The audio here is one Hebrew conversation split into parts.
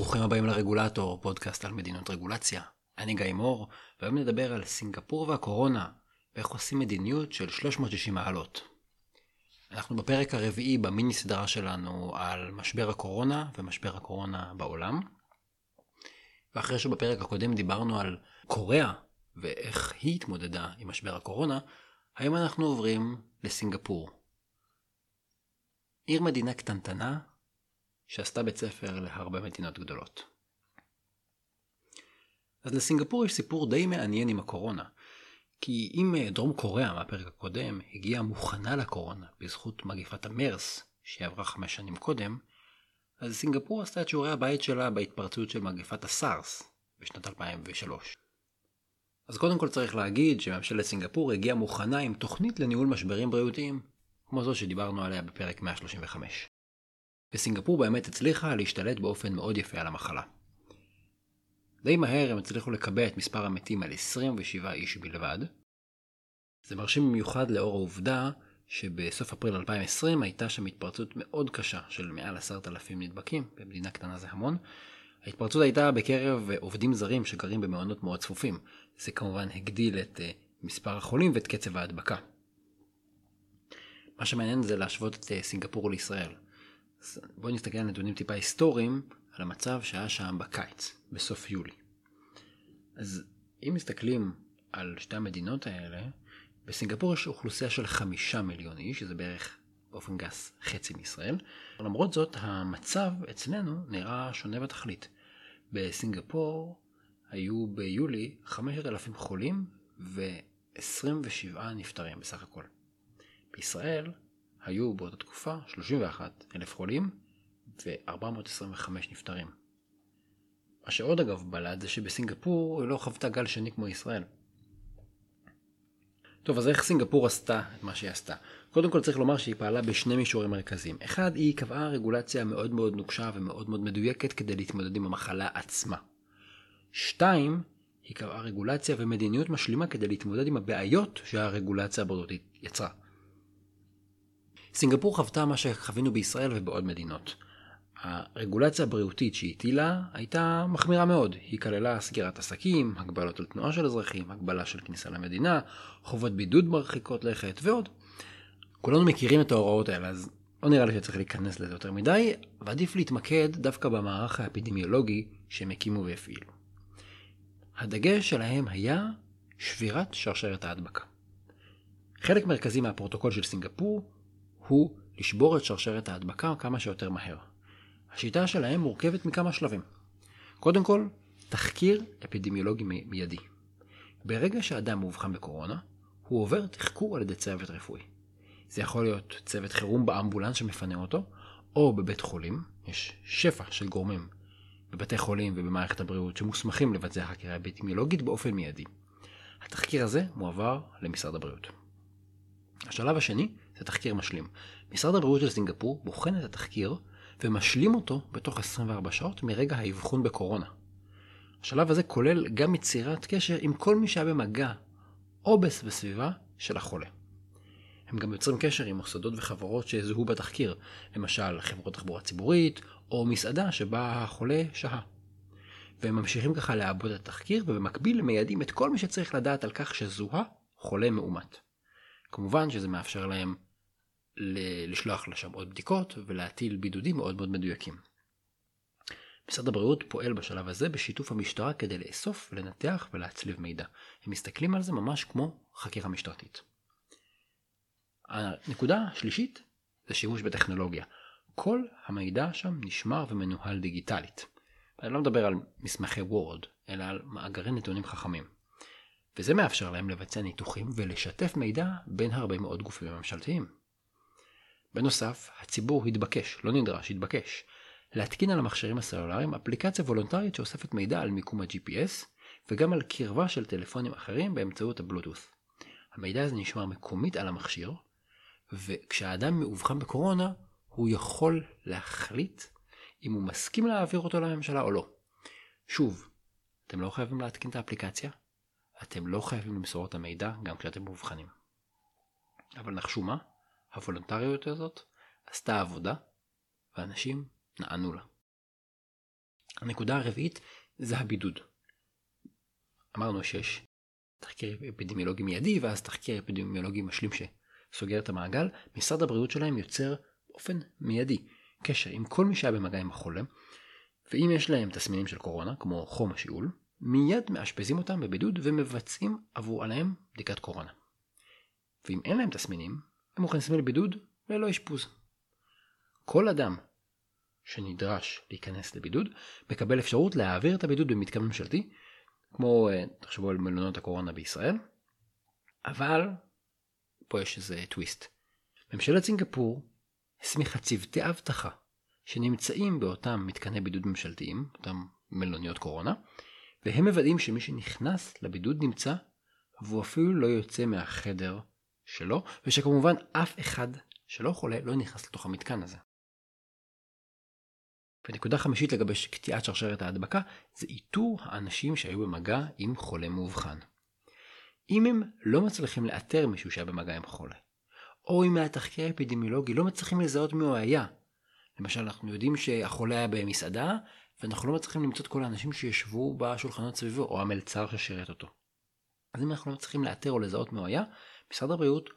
ברוכים הבאים לרגולטור, פודקאסט על מדינות רגולציה. אני גיא מור, והיום נדבר על סינגפור והקורונה, ואיך עושים מדיניות של 360 מעלות. אנחנו בפרק הרביעי במיני סדרה שלנו על משבר הקורונה ומשבר הקורונה בעולם. ואחרי שבפרק הקודם דיברנו על קוריאה ואיך היא התמודדה עם משבר הקורונה, היום אנחנו עוברים לסינגפור. עיר מדינה קטנטנה שעשתה בית ספר להרבה מדינות גדולות. אז לסינגפור יש סיפור די מעניין עם הקורונה. כי אם אה, דרום קוריאה מהפרק הקודם הגיעה מוכנה לקורונה בזכות מגיפת המרס שהיא עברה חמש שנים קודם, אז סינגפור עשתה את שיעורי הבית שלה בהתפרצות של מגיפת הסארס בשנת 2003. אז קודם כל צריך להגיד שממשלת סינגפור הגיעה מוכנה עם תוכנית לניהול משברים בריאותיים, כמו זו שדיברנו עליה בפרק 135. וסינגפור באמת הצליחה להשתלט באופן מאוד יפה על המחלה. די מהר הם הצליחו לקבע את מספר המתים על 27 איש בלבד. זה מרשים במיוחד לאור העובדה שבסוף אפריל 2020 הייתה שם התפרצות מאוד קשה של מעל עשרת אלפים נדבקים, במדינה קטנה זה המון. ההתפרצות הייתה בקרב עובדים זרים שגרים במעונות מאוד צפופים. זה כמובן הגדיל את אה, מספר החולים ואת קצב ההדבקה. מה שמעניין זה להשוות את אה, סינגפור לישראל. בואו נסתכל על נתונים טיפה היסטוריים על המצב שהיה שם בקיץ, בסוף יולי. אז אם מסתכלים על שתי המדינות האלה, בסינגפור יש אוכלוסייה של חמישה מיליון איש, שזה בערך באופן גס חצי מישראל. למרות זאת, המצב אצלנו נראה שונה בתכלית. בסינגפור היו ביולי 5,000 חולים ו-27 נפטרים בסך הכל. בישראל היו באותה תקופה 31,000 חולים ו-425 נפטרים. מה שעוד אגב בלט זה שבסינגפור היא לא חוותה גל שני כמו ישראל. טוב, אז איך סינגפור עשתה את מה שהיא עשתה? קודם כל צריך לומר שהיא פעלה בשני מישורים מרכזיים. אחד, היא קבעה רגולציה מאוד מאוד נוקשה ומאוד מאוד מדויקת כדי להתמודד עם המחלה עצמה. שתיים, היא קבעה רגולציה ומדיניות משלימה כדי להתמודד עם הבעיות שהרגולציה הבריאותית יצרה. סינגפור חוותה מה שחווינו בישראל ובעוד מדינות. הרגולציה הבריאותית שהיא הטילה הייתה מחמירה מאוד. היא כללה סגירת עסקים, הגבלות על תנועה של אזרחים, הגבלה של כניסה למדינה, חובות בידוד מרחיקות לכת ועוד. כולנו מכירים את ההוראות האלה, אז לא נראה לי שצריך להיכנס לזה יותר מדי, ועדיף להתמקד דווקא במערך האפידמיולוגי שהם הקימו והפעילו. הדגש שלהם היה שבירת שרשרת ההדבקה. חלק מרכזי מהפרוטוקול של סינגפור הוא לשבור את שרשרת ההדבקה כמה שיותר מהר. השיטה שלהם מורכבת מכמה שלבים. קודם כל, תחקיר אפידמיולוגי מיידי. ברגע שאדם מאובחן בקורונה, הוא עובר תחקור על ידי צוות רפואי. זה יכול להיות צוות חירום באמבולנס שמפנה אותו, או בבית חולים, יש שפע של גורמים בבתי חולים ובמערכת הבריאות שמוסמכים לבצע חקירה אפידמיולוגית באופן מיידי. התחקיר הזה מועבר למשרד הבריאות. השלב השני זה תחקיר משלים. משרד הבריאות של סינגפור בוחן את התחקיר ומשלים אותו בתוך 24 שעות מרגע האבחון בקורונה. השלב הזה כולל גם יצירת קשר עם כל מי שהיה במגע או בסביבה של החולה. הם גם יוצרים קשר עם מוסדות וחברות שזוהו בתחקיר, למשל חברות תחבורה ציבורית או מסעדה שבה החולה שהה. והם ממשיכים ככה לעבוד את התחקיר ובמקביל מיידים את כל מי שצריך לדעת על כך שזוהה חולה מאומת. כמובן שזה מאפשר להם לשלוח לשם עוד בדיקות ולהטיל בידודים מאוד מאוד מדויקים. משרד הבריאות פועל בשלב הזה בשיתוף המשטרה כדי לאסוף, לנתח ולהצליב מידע. הם מסתכלים על זה ממש כמו חקירה משטרתית. הנקודה השלישית זה שימוש בטכנולוגיה. כל המידע שם נשמר ומנוהל דיגיטלית. אני לא מדבר על מסמכי וורד, אלא על מאגרי נתונים חכמים. וזה מאפשר להם לבצע ניתוחים ולשתף מידע בין הרבה מאוד גופים ממשלתיים. בנוסף, הציבור התבקש, לא נדרש, התבקש, להתקין על המכשירים הסלולריים אפליקציה וולונטרית שאוספת מידע על מיקום ה-GPS וגם על קרבה של טלפונים אחרים באמצעות הבלוטות'. המידע הזה נשמר מקומית על המכשיר, וכשהאדם מאובחן בקורונה, הוא יכול להחליט אם הוא מסכים להעביר אותו לממשלה או לא. שוב, אתם לא חייבים להתקין את האפליקציה, אתם לא חייבים למסור את המידע גם כשאתם מאובחנים. אבל נחשו מה? הוולונטריות הזאת עשתה עבודה, ואנשים נענו לה. הנקודה הרביעית זה הבידוד. אמרנו שיש תחקיר אפידמיולוגי מיידי ואז תחקיר אפידמיולוגי משלים שסוגר את המעגל. משרד הבריאות שלהם יוצר באופן מיידי קשר עם כל מי שהיה במגע עם החולה, ואם יש להם תסמינים של קורונה, כמו חום או שיעול, מיד מאשפזים אותם בבידוד ומבצעים עבור עליהם בדיקת קורונה. ואם אין להם תסמינים, הם מוכנסים לבידוד ללא אשפוז. כל אדם שנדרש להיכנס לבידוד, מקבל אפשרות להעביר את הבידוד במתקן ממשלתי, כמו, אה, תחשבו על מלונות הקורונה בישראל, אבל פה יש איזה טוויסט. ממשלת סינגפור הסמיכה צוותי אבטחה שנמצאים באותם מתקני בידוד ממשלתיים, אותם מלוניות קורונה, והם מוודאים שמי שנכנס לבידוד נמצא, והוא אפילו לא יוצא מהחדר שלו, ושכמובן אף אחד שלא חולה לא נכנס לתוך המתקן הזה. ונקודה חמישית לגבי קטיעת שרשרת ההדבקה זה איתור האנשים שהיו במגע עם חולה מאובחן. אם הם לא מצליחים לאתר מישהו שהיה במגע עם חולה, או אם מהתחקיר האפידמיולוגי לא מצליחים לזהות מי הוא היה, למשל אנחנו יודעים שהחולה היה במסעדה ואנחנו לא מצליחים למצוא את כל האנשים שישבו בשולחנות סביבו או המלצר ששירת אותו. אז אם אנחנו לא מצליחים לאתר או לזהות מי הוא היה, משרד הבריאות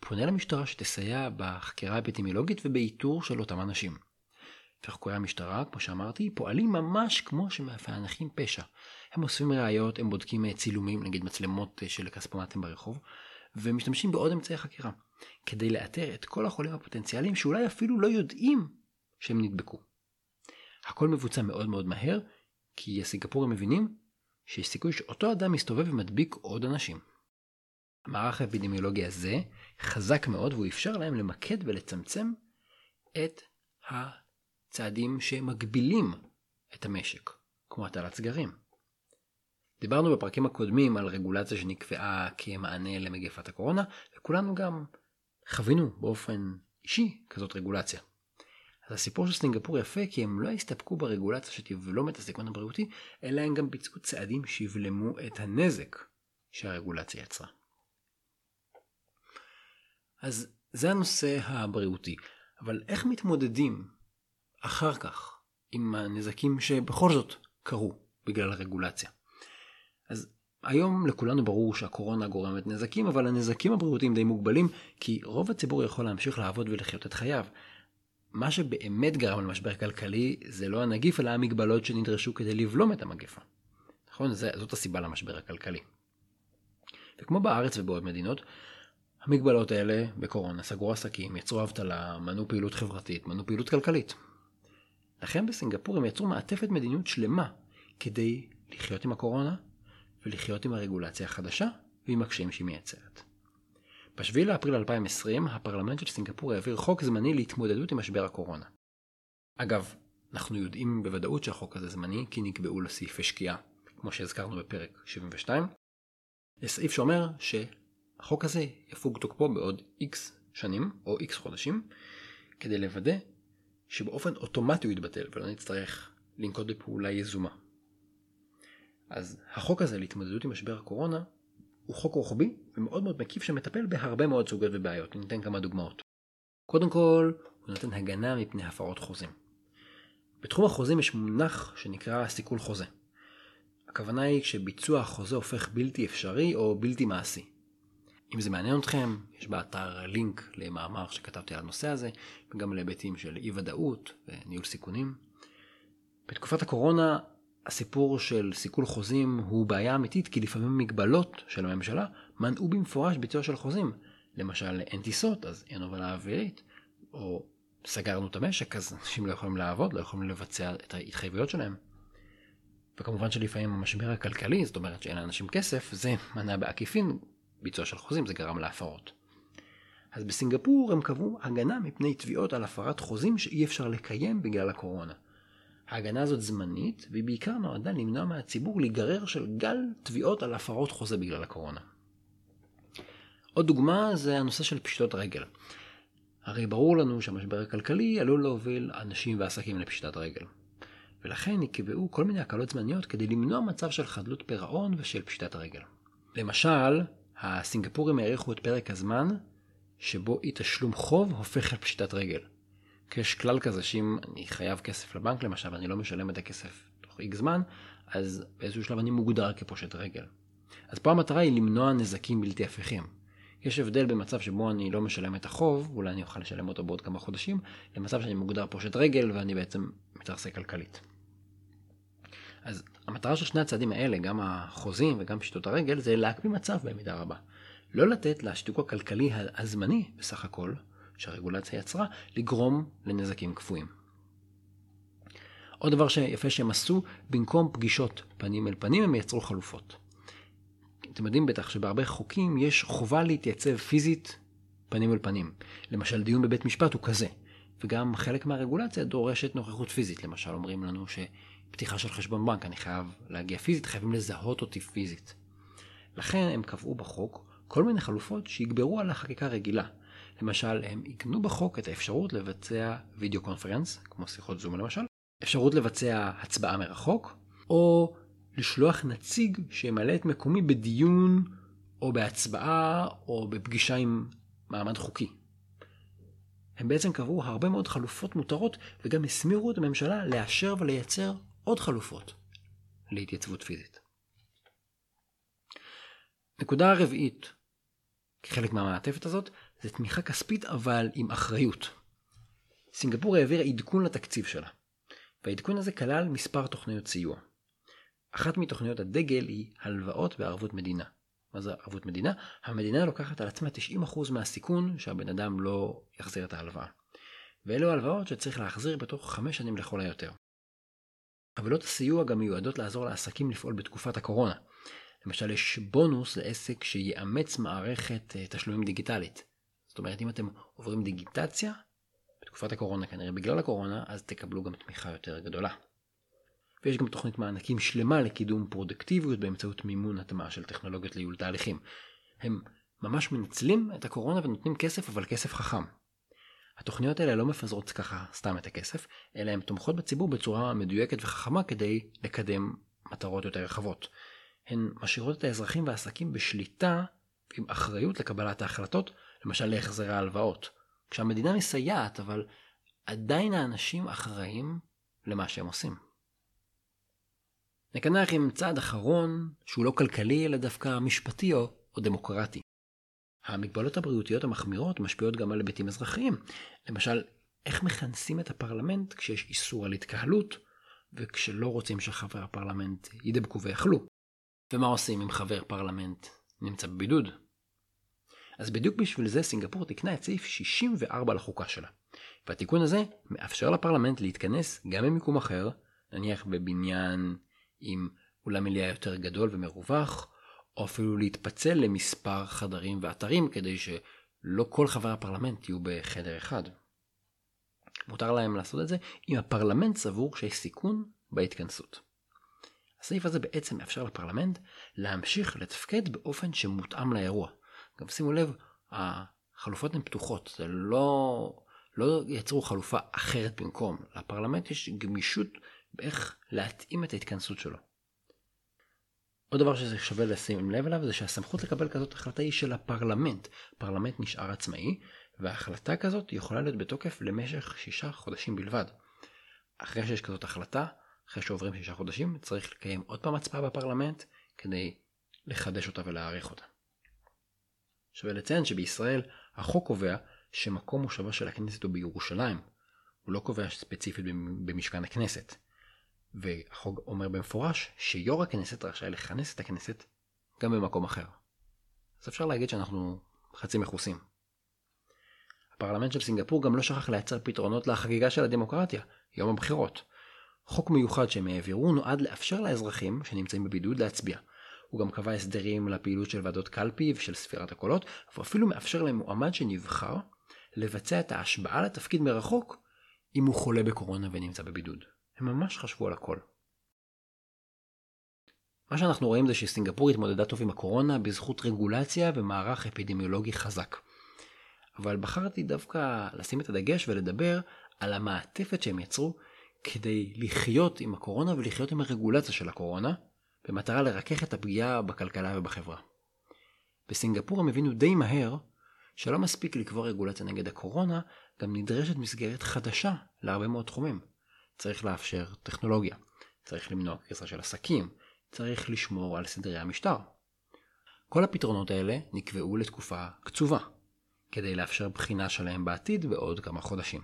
פונה למשטרה שתסייע בחקירה האפידמיולוגית ובאיתור של אותם אנשים. וחוקרי המשטרה, כמו שאמרתי, פועלים ממש כמו שמפענחים פשע. הם אוספים ראיות, הם בודקים אה, צילומים, נגיד מצלמות אה, של כספומטים ברחוב, ומשתמשים בעוד אמצעי חקירה, כדי לאתר את כל החולים הפוטנציאליים שאולי אפילו לא יודעים שהם נדבקו. הכל מבוצע מאוד מאוד מהר, כי הסינגפורים מבינים שיש סיכוי שאותו אדם מסתובב ומדביק עוד אנשים. המערך האפידמיולוגי הזה חזק מאוד והוא אפשר להם למקד ולצמצם את צעדים שמגבילים את המשק, כמו הטלת סגרים. דיברנו בפרקים הקודמים על רגולציה שנקבעה כמענה למגפת הקורונה, וכולנו גם חווינו באופן אישי כזאת רגולציה. אז הסיפור של סינגפור יפה כי הם לא הסתפקו ברגולציה שתבלום את הסיכון הבריאותי, אלא הם גם ביצעו צעדים שיבלמו את הנזק שהרגולציה יצרה. אז זה הנושא הבריאותי, אבל איך מתמודדים אחר כך עם הנזקים שבכל זאת קרו בגלל הרגולציה. אז היום לכולנו ברור שהקורונה גורמת נזקים, אבל הנזקים הבריאותיים די מוגבלים, כי רוב הציבור יכול להמשיך לעבוד ולחיות את חייו. מה שבאמת גרם למשבר כלכלי זה לא הנגיף, אלא המגבלות שנדרשו כדי לבלום את המגפה. נכון? זאת הסיבה למשבר הכלכלי. וכמו בארץ ובעוד מדינות, המגבלות האלה בקורונה סגרו עסקים, יצרו אבטלה, מנעו פעילות חברתית, מנעו פעילות כלכלית. לכן בסינגפור הם יצרו מעטפת מדיניות שלמה כדי לחיות עם הקורונה ולחיות עם הרגולציה החדשה ועם הקשיים שהיא מייצרת. ב-7 לאפריל 2020 הפרלמנט של סינגפור העביר חוק זמני להתמודדות עם משבר הקורונה. אגב, אנחנו יודעים בוודאות שהחוק הזה זמני כי נקבעו לו סעיפי שקיעה, כמו שהזכרנו בפרק 72. זה סעיף שאומר שהחוק הזה יפוג תוקפו בעוד X שנים או X חודשים כדי לוודא שבאופן אוטומטי הוא יתבטל ולא נצטרך לנקוט בפעולה יזומה. אז החוק הזה להתמודדות עם משבר הקורונה הוא חוק רוחבי ומאוד מאוד מקיף שמטפל בהרבה מאוד סוגיות ובעיות. ניתן כמה דוגמאות. קודם כל, הוא נותן הגנה מפני הפרות חוזים. בתחום החוזים יש מונח שנקרא סיכול חוזה. הכוונה היא כשביצוע החוזה הופך בלתי אפשרי או בלתי מעשי. אם זה מעניין אתכם, יש באתר לינק למאמר שכתבתי על הנושא הזה, וגם להיבטים של אי ודאות וניהול סיכונים. בתקופת הקורונה הסיפור של סיכול חוזים הוא בעיה אמיתית כי לפעמים מגבלות של הממשלה מנעו במפורש ביצוע של חוזים. למשל אין טיסות אז אין הובלה אווירית, או סגרנו את המשק אז אנשים לא יכולים לעבוד, לא יכולים לבצע את ההתחייבויות שלהם. וכמובן שלפעמים המשבר הכלכלי, זאת אומרת שאין לאנשים כסף, זה מנע בעקיפין ביצוע של חוזים, זה גרם להפרות. אז בסינגפור הם קבעו הגנה מפני תביעות על הפרת חוזים שאי אפשר לקיים בגלל הקורונה. ההגנה הזאת זמנית, והיא בעיקר נועדה למנוע מהציבור להיגרר של גל תביעות על הפרות חוזה בגלל הקורונה. עוד דוגמה זה הנושא של פשיטות רגל. הרי ברור לנו שהמשבר הכלכלי עלול להוביל אנשים ועסקים לפשיטת רגל. ולכן נקבעו כל מיני הקלות זמניות כדי למנוע מצב של חדלות פירעון ושל פשיטת רגל. למשל, הסינגפורים האריכו את פרק הזמן שבו אי תשלום חוב הופך לפשיטת רגל. כי יש כלל כזה שאם אני חייב כסף לבנק למשל ואני לא משלם את הכסף איקס זמן, אז באיזשהו שלב אני מוגדר כפושט רגל. אז פה המטרה היא למנוע נזקים בלתי הפיכים. יש הבדל במצב שבו אני לא משלם את החוב, אולי אני אוכל לשלם אותו בעוד כמה חודשים, למצב שאני מוגדר פושט רגל ואני בעצם מתרסק כלכלית. אז המטרה של שני הצעדים האלה, גם החוזים וגם פשיטות הרגל, זה להקפיא מצב במידה רבה. לא לתת לשיתוק הכלכלי הזמני, בסך הכל, שהרגולציה יצרה, לגרום לנזקים קפואים. עוד דבר שיפה שהם עשו, במקום פגישות פנים אל פנים, הם יצרו חלופות. אתם יודעים בטח שבהרבה חוקים יש חובה להתייצב פיזית פנים אל פנים. למשל דיון בבית משפט הוא כזה. וגם חלק מהרגולציה דורשת נוכחות פיזית. למשל אומרים לנו שפתיחה של חשבון בנק אני חייב להגיע פיזית, חייבים לזהות אותי פיזית. לכן הם קבעו בחוק כל מיני חלופות שיגברו על החקיקה רגילה. למשל, הם עיגנו בחוק את האפשרות לבצע וידאו קונפרנס, כמו שיחות זום למשל, אפשרות לבצע הצבעה מרחוק, או לשלוח נציג שימלא את מקומי בדיון או בהצבעה או בפגישה עם מעמד חוקי. הם בעצם קבעו הרבה מאוד חלופות מותרות וגם הסמירו את הממשלה לאשר ולייצר עוד חלופות להתייצבות פיזית. נקודה רביעית, כחלק מהמעטפת הזאת, זה תמיכה כספית אבל עם אחריות. סינגפור העבירה עדכון לתקציב שלה, והעדכון הזה כלל מספר תוכניות סיוע. אחת מתוכניות הדגל היא הלוואות בערבות מדינה. מה זה ערבות מדינה? המדינה לוקחת על עצמה 90% מהסיכון שהבן אדם לא יחזיר את ההלוואה. ואלו הלוואות שצריך להחזיר בתוך 5 שנים לכל היותר. חבילות הסיוע גם מיועדות לעזור לעסקים לפעול בתקופת הקורונה. למשל יש בונוס לעסק שיאמץ מערכת אה, תשלומים דיגיטלית. זאת אומרת אם אתם עוברים דיגיטציה בתקופת הקורונה כנראה בגלל הקורונה אז תקבלו גם תמיכה יותר גדולה. ויש גם תוכנית מענקים שלמה לקידום פרודקטיביות באמצעות מימון הטמעה של טכנולוגיות לייעול תהליכים. הם ממש מנצלים את הקורונה ונותנים כסף, אבל כסף חכם. התוכניות האלה לא מפזרות ככה סתם את הכסף, אלא הן תומכות בציבור בצורה מדויקת וחכמה כדי לקדם מטרות יותר רחבות. הן משאירות את האזרחים והעסקים בשליטה עם אחריות לקבלת ההחלטות, למשל להחזרי ההלוואות. כשהמדינה מסייעת, אבל עדיין האנשים אחראים למה שהם עושים. נקנח עם צעד אחרון שהוא לא כלכלי אלא דווקא משפטי או, או דמוקרטי. המגבלות הבריאותיות המחמירות משפיעות גם על היבטים אזרחיים. למשל, איך מכנסים את הפרלמנט כשיש איסור על התקהלות וכשלא רוצים שחבר הפרלמנט ידבקו ויאכלו. ומה עושים אם חבר פרלמנט נמצא בבידוד? אז בדיוק בשביל זה סינגפור תיקנה את סעיף 64 לחוקה שלה. והתיקון הזה מאפשר לפרלמנט להתכנס גם במיקום אחר, נניח בבניין עם אולם מליאה יותר גדול ומרווח, או אפילו להתפצל למספר חדרים ואתרים כדי שלא כל חברי הפרלמנט יהיו בחדר אחד. מותר להם לעשות את זה אם הפרלמנט סבור שיש סיכון בהתכנסות. הסעיף הזה בעצם מאפשר לפרלמנט להמשיך לתפקד באופן שמותאם לאירוע. גם שימו לב, החלופות הן פתוחות, זה לא, לא יצרו חלופה אחרת במקום. לפרלמנט יש גמישות באיך להתאים את ההתכנסות שלו. עוד דבר שזה שווה לשים לב אליו זה שהסמכות לקבל כזאת החלטה היא של הפרלמנט. פרלמנט נשאר עצמאי והחלטה כזאת יכולה להיות בתוקף למשך שישה חודשים בלבד. אחרי שיש כזאת החלטה, אחרי שעוברים שישה חודשים, צריך לקיים עוד פעם הצבעה בפרלמנט כדי לחדש אותה ולהאריך אותה. שווה לציין שבישראל החוק קובע שמקום מושבה של הכנסת הוא בירושלים. הוא לא קובע ספציפית במשכן הכנסת. והחוק אומר במפורש שיו"ר הכנסת רשאי לכנס את הכנסת גם במקום אחר. אז אפשר להגיד שאנחנו חצי מכוסים. הפרלמנט של סינגפור גם לא שכח לייצר פתרונות לחגיגה של הדמוקרטיה, יום הבחירות. חוק מיוחד שהם העבירו נועד לאפשר לאזרחים שנמצאים בבידוד להצביע. הוא גם קבע הסדרים לפעילות של ועדות קלפי ושל ספירת הקולות, והוא אפילו מאפשר למועמד שנבחר לבצע את ההשבעה לתפקיד מרחוק אם הוא חולה בקורונה ונמצא בבידוד. הם ממש חשבו על הכל. מה שאנחנו רואים זה שסינגפור התמודדה טוב עם הקורונה בזכות רגולציה ומערך אפידמיולוגי חזק. אבל בחרתי דווקא לשים את הדגש ולדבר על המעטפת שהם יצרו כדי לחיות עם הקורונה ולחיות עם הרגולציה של הקורונה, במטרה לרכך את הפגיעה בכלכלה ובחברה. בסינגפור הם הבינו די מהר שלא מספיק לקבוע רגולציה נגד הקורונה, גם נדרשת מסגרת חדשה להרבה מאוד תחומים. צריך לאפשר טכנולוגיה. צריך למנוע קריסה של עסקים, צריך לשמור על סדרי המשטר. כל הפתרונות האלה נקבעו לתקופה קצובה, כדי לאפשר בחינה שלהם בעתיד בעוד כמה חודשים.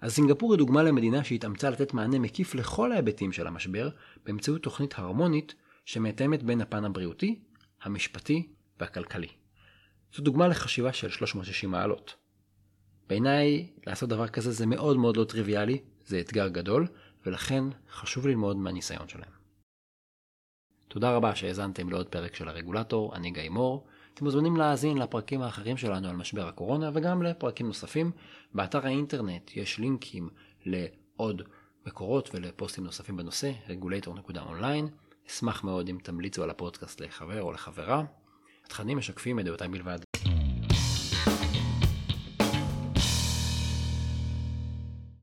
אז סינגפור היא דוגמה למדינה שהתאמצה לתת מענה מקיף לכל ההיבטים של המשבר באמצעות תוכנית הרמונית שמתאמת בין הפן הבריאותי, המשפטי והכלכלי. זו דוגמה לחשיבה של 360 מעלות. בעיניי, לעשות דבר כזה זה מאוד מאוד לא טריוויאלי, זה אתגר גדול, ולכן חשוב ללמוד מהניסיון שלהם. תודה רבה שהאזנתם לעוד פרק של הרגולטור, אני גיא מור. אתם מוזמנים להאזין לפרקים האחרים שלנו על משבר הקורונה וגם לפרקים נוספים. באתר האינטרנט יש לינקים לעוד מקורות ולפוסטים נוספים בנושא, regulator.online. אשמח מאוד אם תמליצו על הפודקאסט לחבר או לחברה. התכנים משקפים את דעותיי בלבד.